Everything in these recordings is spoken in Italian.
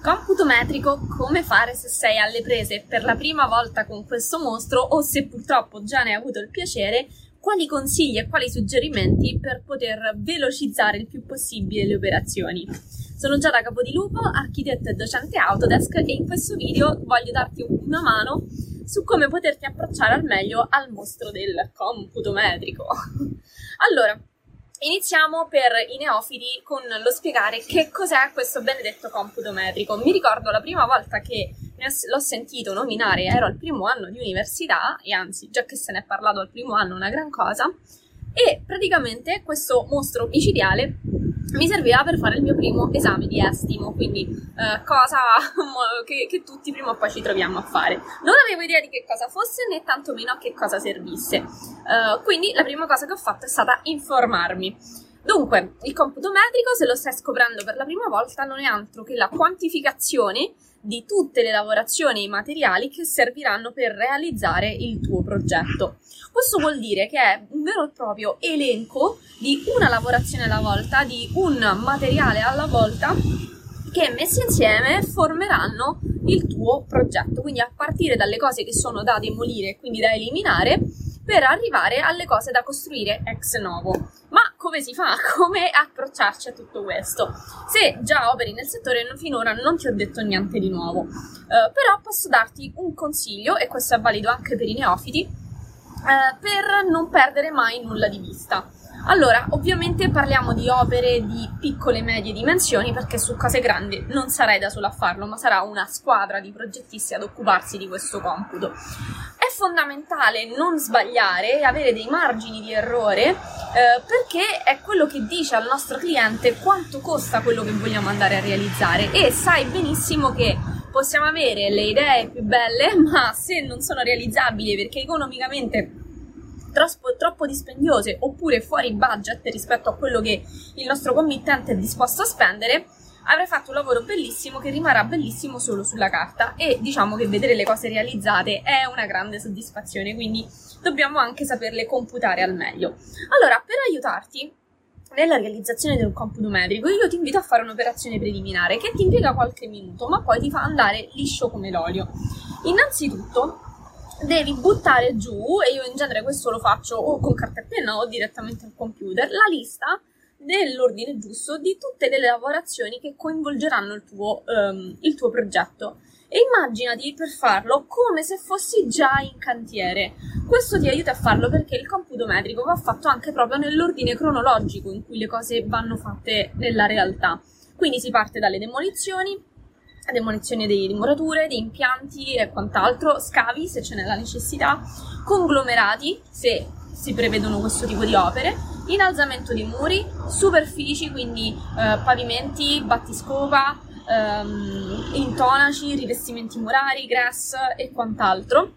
Computo metrico, come fare se sei alle prese per la prima volta con questo mostro o se purtroppo già ne hai avuto il piacere, quali consigli e quali suggerimenti per poter velocizzare il più possibile le operazioni. Sono Giada Capodilupo, architetto e docente Autodesk e in questo video voglio darti una mano su come poterti approcciare al meglio al mostro del computo metrico. allora, Iniziamo per i neofiti con lo spiegare che cos'è questo benedetto computo metrico. Mi ricordo la prima volta che l'ho sentito nominare, ero al primo anno di università, e anzi, già che se ne è parlato al primo anno, una gran cosa, e praticamente questo mostro micidiale mi serviva per fare il mio primo esame di estimo, quindi eh, cosa che, che, tutti prima o poi ci troviamo a fare. Non avevo idea di che cosa fosse né tantomeno a che cosa servisse, uh, quindi la prima cosa che ho fatto è stata informarmi. Dunque, il computo metrico, se lo stai scoprendo per la prima volta, non è altro che la quantificazione di tutte le lavorazioni e i materiali che serviranno per realizzare il tuo progetto. Questo vuol dire che è un vero e proprio elenco di una lavorazione alla volta, di un materiale alla volta che messi insieme formeranno il tuo progetto. Quindi a partire dalle cose che sono da demolire e quindi da eliminare per arrivare alle cose da costruire ex novo. Ma come si fa? Come approcciarci a tutto questo? Se già operi nel settore, finora non ti ho detto niente di nuovo, uh, però posso darti un consiglio, e questo è valido anche per i neofiti, uh, per non perdere mai nulla di vista. Allora, ovviamente parliamo di opere di piccole e medie dimensioni perché su cose grandi non sarai da solo a farlo, ma sarà una squadra di progettisti ad occuparsi di questo computo. È fondamentale non sbagliare e avere dei margini di errore eh, perché è quello che dice al nostro cliente quanto costa quello che vogliamo andare a realizzare. E sai benissimo che possiamo avere le idee più belle, ma se non sono realizzabili perché economicamente troppo, troppo dispendiose oppure fuori budget rispetto a quello che il nostro committente è disposto a spendere, avrei fatto un lavoro bellissimo che rimarrà bellissimo solo sulla carta e diciamo che vedere le cose realizzate è una grande soddisfazione, quindi dobbiamo anche saperle computare al meglio. Allora, per aiutarti nella realizzazione del computo metrico, io ti invito a fare un'operazione preliminare che ti impiega qualche minuto, ma poi ti fa andare liscio come l'olio. Innanzitutto, devi buttare giù, e io in genere questo lo faccio o con carta e penna o direttamente al computer, la lista dell'ordine giusto di tutte le lavorazioni che coinvolgeranno il tuo, um, il tuo progetto. E immaginati per farlo come se fossi già in cantiere. Questo ti aiuta a farlo perché il computo metrico va fatto anche proprio nell'ordine cronologico in cui le cose vanno fatte nella realtà. Quindi si parte dalle demolizioni, demolizione di murature, di impianti e quant'altro, scavi se ce n'è la necessità, conglomerati se si prevedono questo tipo di opere, innalzamento di muri, superfici, quindi eh, pavimenti, battiscopa, ehm, intonaci, rivestimenti murari, grass e quant'altro.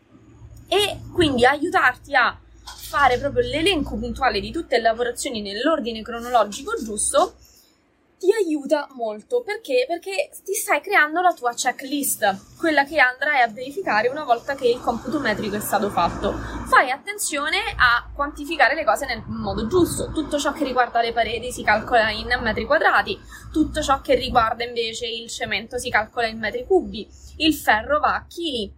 E quindi aiutarti a fare proprio l'elenco puntuale di tutte le lavorazioni nell'ordine cronologico giusto ti aiuta molto perché? Perché ti stai creando la tua checklist, quella che andrai a verificare una volta che il computo metrico è stato fatto. Fai attenzione a quantificare le cose nel modo giusto. Tutto ciò che riguarda le pareti si calcola in metri quadrati, tutto ciò che riguarda invece il cemento si calcola in metri cubi, il ferro va a chili,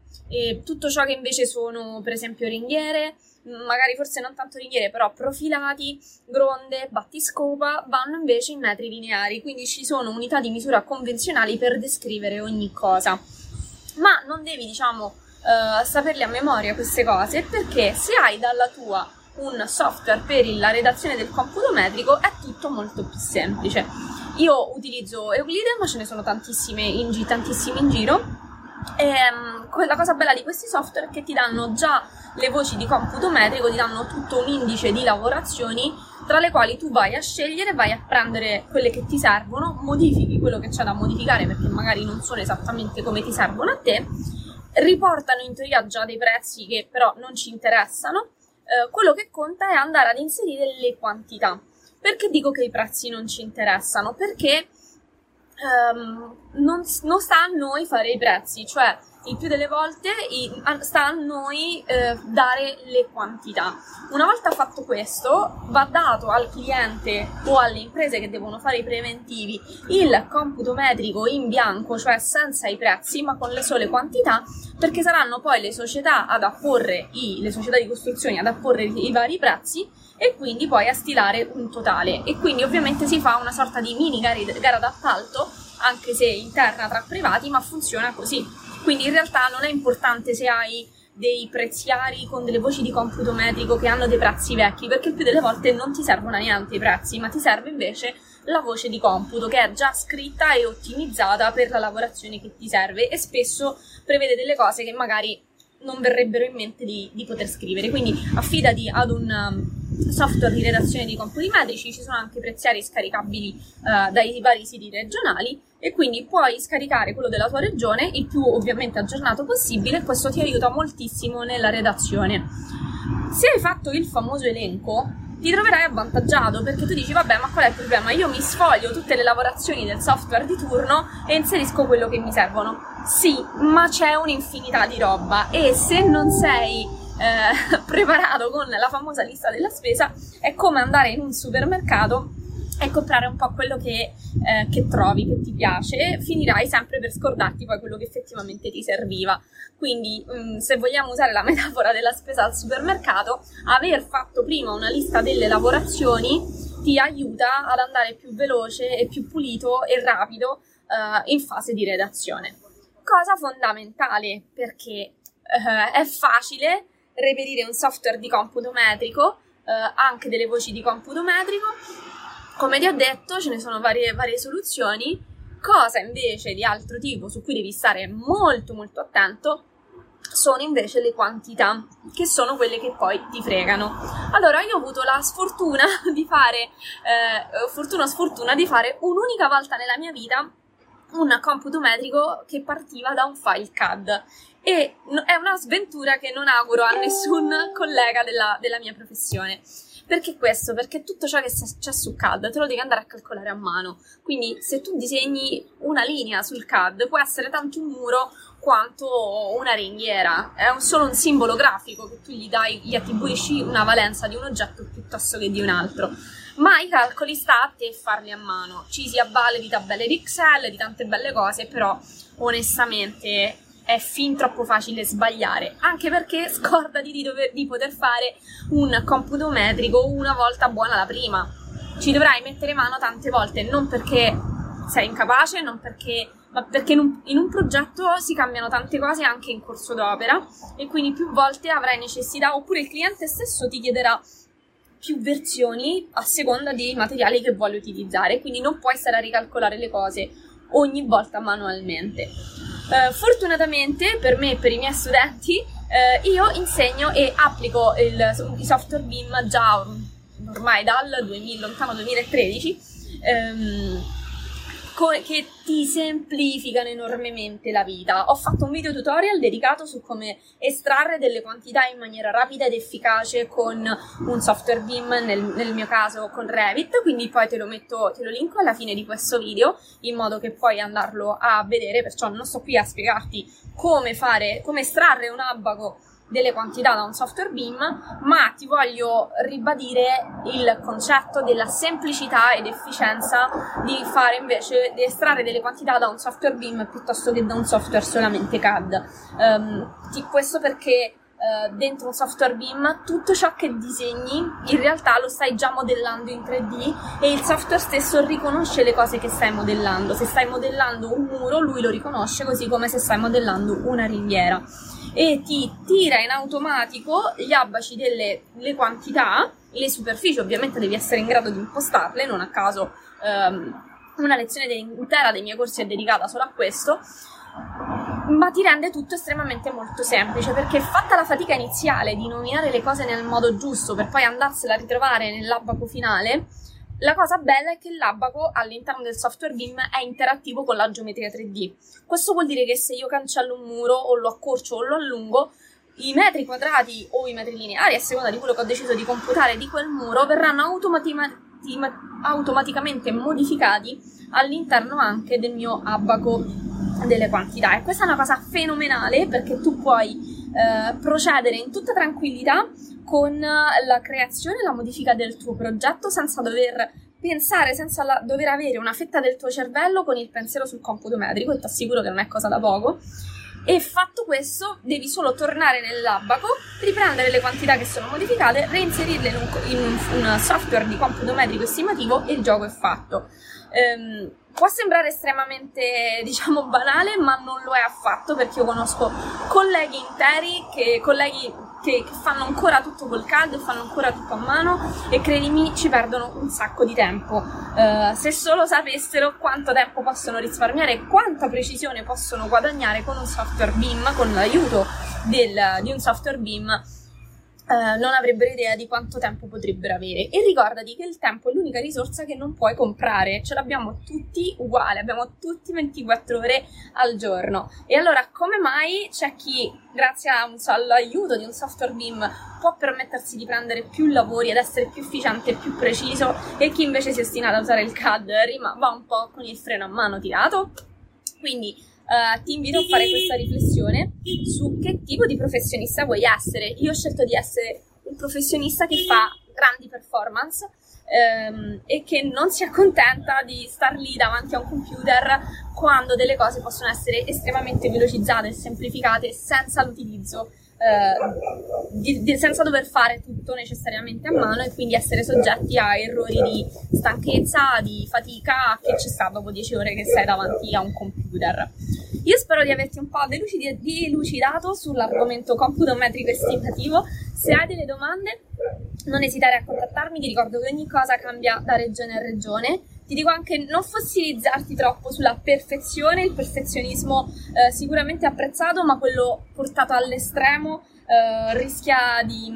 tutto ciò che invece sono per esempio ringhiere magari forse non tanto ringhiere, però profilati, gronde, battiscopa, vanno invece in metri lineari, quindi ci sono unità di misura convenzionali per descrivere ogni cosa. Ma non devi, diciamo, uh, saperle a memoria queste cose perché se hai dalla tua un software per la redazione del computo metrico è tutto molto più semplice. Io utilizzo Euclide, ma ce ne sono tantissime in, tantissimi in giro. E, um, la cosa bella di questi software è che ti danno già le voci di computo metrico ti danno tutto un indice di lavorazioni tra le quali tu vai a scegliere, vai a prendere quelle che ti servono, modifichi quello che c'è da modificare perché magari non sono esattamente come ti servono a te, riportano in teoria già dei prezzi che però non ci interessano, eh, quello che conta è andare ad inserire le quantità. Perché dico che i prezzi non ci interessano? Perché um, non, non sta a noi fare i prezzi, cioè il più delle volte sta a noi eh, dare le quantità. Una volta fatto questo, va dato al cliente o alle imprese che devono fare i preventivi il computo metrico in bianco, cioè senza i prezzi, ma con le sole quantità, perché saranno poi le società ad apporre i, le società di costruzione ad apporre i vari prezzi e quindi poi a stilare un totale. E quindi ovviamente si fa una sorta di mini gara d'appalto, anche se interna tra privati, ma funziona così quindi in realtà non è importante se hai dei preziari con delle voci di computo metrico che hanno dei prezzi vecchi, perché più delle volte non ti servono neanche i prezzi, ma ti serve invece la voce di computo che è già scritta e ottimizzata per la lavorazione che ti serve e spesso prevede delle cose che magari non verrebbero in mente di, di poter scrivere. Quindi affidati ad un um, software di redazione di computi metrici, ci sono anche preziari scaricabili uh, dai vari siti regionali e quindi puoi scaricare quello della tua regione il più ovviamente aggiornato possibile e questo ti aiuta moltissimo nella redazione. Se hai fatto il famoso elenco, ti troverai avvantaggiato perché tu dici vabbè ma qual è il problema? Io mi sfoglio tutte le lavorazioni del software di turno e inserisco quello che mi servono. Sì, ma c'è un'infinità di roba e se non sei eh, preparato con la famosa lista della spesa è come andare in un supermercato e comprare un po' quello che, eh, che, trovi, che ti piace, finirai sempre per scordarti poi quello che effettivamente ti serviva. Quindi, mh, mm, se vogliamo usare la metafora della spesa al supermercato, aver fatto prima una lista delle lavorazioni ti aiuta ad andare più veloce e più pulito e rapido uh, in fase di redazione. Cosa fondamentale perché uh, è facile reperire un software di computo metrico, uh, anche delle voci di computo metrico, come ti ho detto, ce ne sono varie, varie soluzioni. Cosa invece di altro tipo su cui devi stare molto molto attento sono invece le quantità, che sono quelle che poi ti fregano. Allora, io ho avuto la sfortuna di fare, eh, fortuna sfortuna, di fare un'unica volta nella mia vita un computo metrico che partiva da un file CAD e è una sventura che non auguro a nessun collega della, della mia professione. Perché questo? Perché tutto ciò che c'è su CAD te lo devi andare a calcolare a mano. Quindi se tu disegni una linea sul CAD può essere tanto un muro quanto una ringhiera. È un, solo un simbolo grafico che tu gli dai, gli attribuisci una valenza di un oggetto piuttosto che di un altro. Ma i calcoli sta a te farli a mano. Ci si avvale di tabelle di Excel, di tante belle cose, però onestamente è fin troppo facile sbagliare, anche perché scordati di, dover, di poter fare un computo metrico una volta buona la prima. Ci dovrai mettere mano tante volte, non perché sei incapace, non perché, ma perché in un, in un progetto si cambiano tante cose anche in corso d'opera e quindi più volte avrai necessità, oppure il cliente stesso ti chiederà più versioni a seconda dei materiali che vuole utilizzare, quindi non puoi stare a ricalcolare le cose ogni volta manualmente. Uh, fortunatamente per me e per i miei studenti uh, io insegno e applico il, il software BIM già ormai dal 2000, lontano 2013 um, co- che ti semplificano enormemente la vita. Ho fatto un video tutorial dedicato su come estrarre delle quantità in maniera rapida ed efficace con un software BIM, nel, nel mio caso con Revit, quindi poi te lo metto, te lo linko alla fine di questo video in modo che puoi andarlo a vedere, perciò non sto qui a spiegarti come fare, come estrarre un abaco delle quantità da un software BIM, ma ti voglio ribadire il concetto della semplicità ed efficienza di fare invece di estrarre delle quantità da un software BIM piuttosto che da un software solamente CAD. Um, questo perché Uh, dentro un software BIM, tutto ciò che disegni in realtà lo stai già modellando in 3D e il software stesso riconosce le cose che stai modellando. Se stai modellando un muro, lui lo riconosce così come se stai modellando una ringhiera e ti tira in automatico gli abaci delle le quantità, le superfici ovviamente devi essere in grado di impostarle, non a caso um, una lezione intera dei miei corsi è dedicata solo a questo, ma ti rende tutto estremamente molto semplice perché fatta la fatica iniziale di nominare le cose nel modo giusto per poi andarsela a ritrovare nell'abaco finale, la cosa bella è che l'abaco all'interno del software BIM è interattivo con la geometria 3D. Questo vuol dire che se io cancello un muro o lo accorcio o lo allungo, i metri quadrati o i metri lineari, a seconda di quello che ho deciso di computare di quel muro, verranno automaticamente automaticamente modificati all'interno anche del mio abaco delle quantità. E questa è una cosa fenomenale perché tu puoi eh, procedere in tutta tranquillità con la creazione e la modifica del tuo progetto senza dover pensare, senza la, dover avere una fetta del tuo cervello con il pensiero sul computo metrico, e ti assicuro che non è cosa da poco. E fatto questo, devi solo tornare nell'abaco, riprendere le quantità che sono modificate, reinserirle in un, in un software di computo metrico estimativo e il gioco è fatto. Um, può sembrare estremamente, diciamo, banale, ma non lo è affatto perché io conosco colleghi interi, che, colleghi che, che fanno ancora tutto col caldo, fanno ancora tutto a mano e credimi ci perdono un sacco di tempo. Uh, se solo sapessero quanto tempo possono risparmiare e quanta precisione possono guadagnare con un software BIM, con l'aiuto del, di un software BIM Uh, non avrebbero idea di quanto tempo potrebbero avere. E ricordati che il tempo è l'unica risorsa che non puoi comprare, ce l'abbiamo tutti uguali, abbiamo tutti 24 ore al giorno. E allora come mai c'è chi, grazie all'aiuto di un software BIM, può permettersi di prendere più lavori, ad essere più efficiente e più preciso, e chi invece si ostina ad usare il CAD rima, va un po' con il freno a mano tirato? Quindi uh, ti invito a fare questa riflessione su che tipo di professionista vuoi essere. Io ho scelto di essere un professionista che fa grandi performance um, e che non si accontenta di star lì davanti a un computer quando delle cose possono essere estremamente velocizzate e semplificate senza l'utilizzo eh, di, di, senza dover fare tutto necessariamente a mano e quindi essere soggetti a errori di stanchezza, di fatica che ci sta dopo 10 ore che sei davanti a un computer. Io spero di averti un po' delucidato sull'argomento computo metrico estimativo. Se hai delle domande, non esitare a contattarmi, ti ricordo che ogni cosa cambia da regione a regione. Ti dico anche non fossilizzarti troppo sulla perfezione, il perfezionismo eh, sicuramente apprezzato, ma quello portato all'estremo eh, rischia di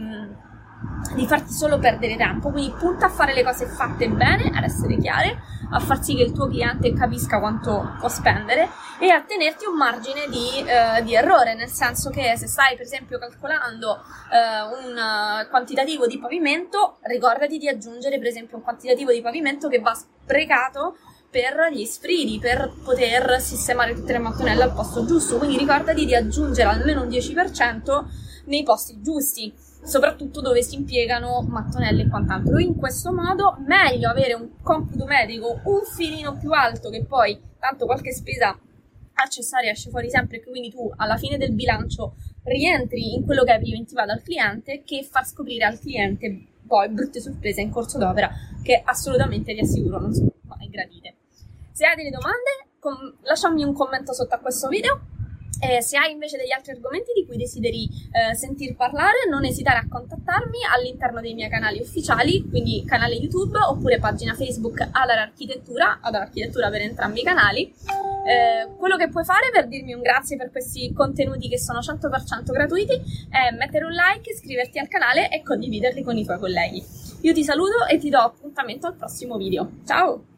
di farti solo perdere tempo, quindi punta a fare le cose fatte bene, ad essere chiare, a far sì che il tuo cliente capisca quanto può spendere e a tenerti un margine di, eh, di errore, nel senso che se stai per esempio calcolando eh, un quantitativo di pavimento, ricordati di aggiungere per esempio un quantitativo di pavimento che va sprecato per gli sfridi, per poter sistemare tutte le mattonelle al posto giusto, quindi ricordati di aggiungere almeno un 10% nei posti giusti soprattutto dove si impiegano mattonelle e quant'altro. In questo modo meglio avere un computo medico un filino più alto che poi tanto qualche spesa accessoria esce fuori sempre, quindi tu alla fine del bilancio rientri in quello che è preventiva dal cliente che far scoprire al cliente poi brutte sorprese in corso d'opera che assolutamente ti assicuro non sono mai gradite. Se hai delle domande, com- lasciami un commento sotto a questo video eh, se hai invece degli altri argomenti di cui desideri eh, sentir parlare, non esitare a contattarmi all'interno dei miei canali ufficiali, quindi canale YouTube oppure pagina Facebook Adar Architettura, Architettura per entrambi i canali. Eh, quello che puoi fare per dirmi un grazie per questi contenuti che sono 100% gratuiti è mettere un like, iscriverti al canale e condividerli con i tuoi colleghi. Io ti saluto e ti do appuntamento al prossimo video. Ciao!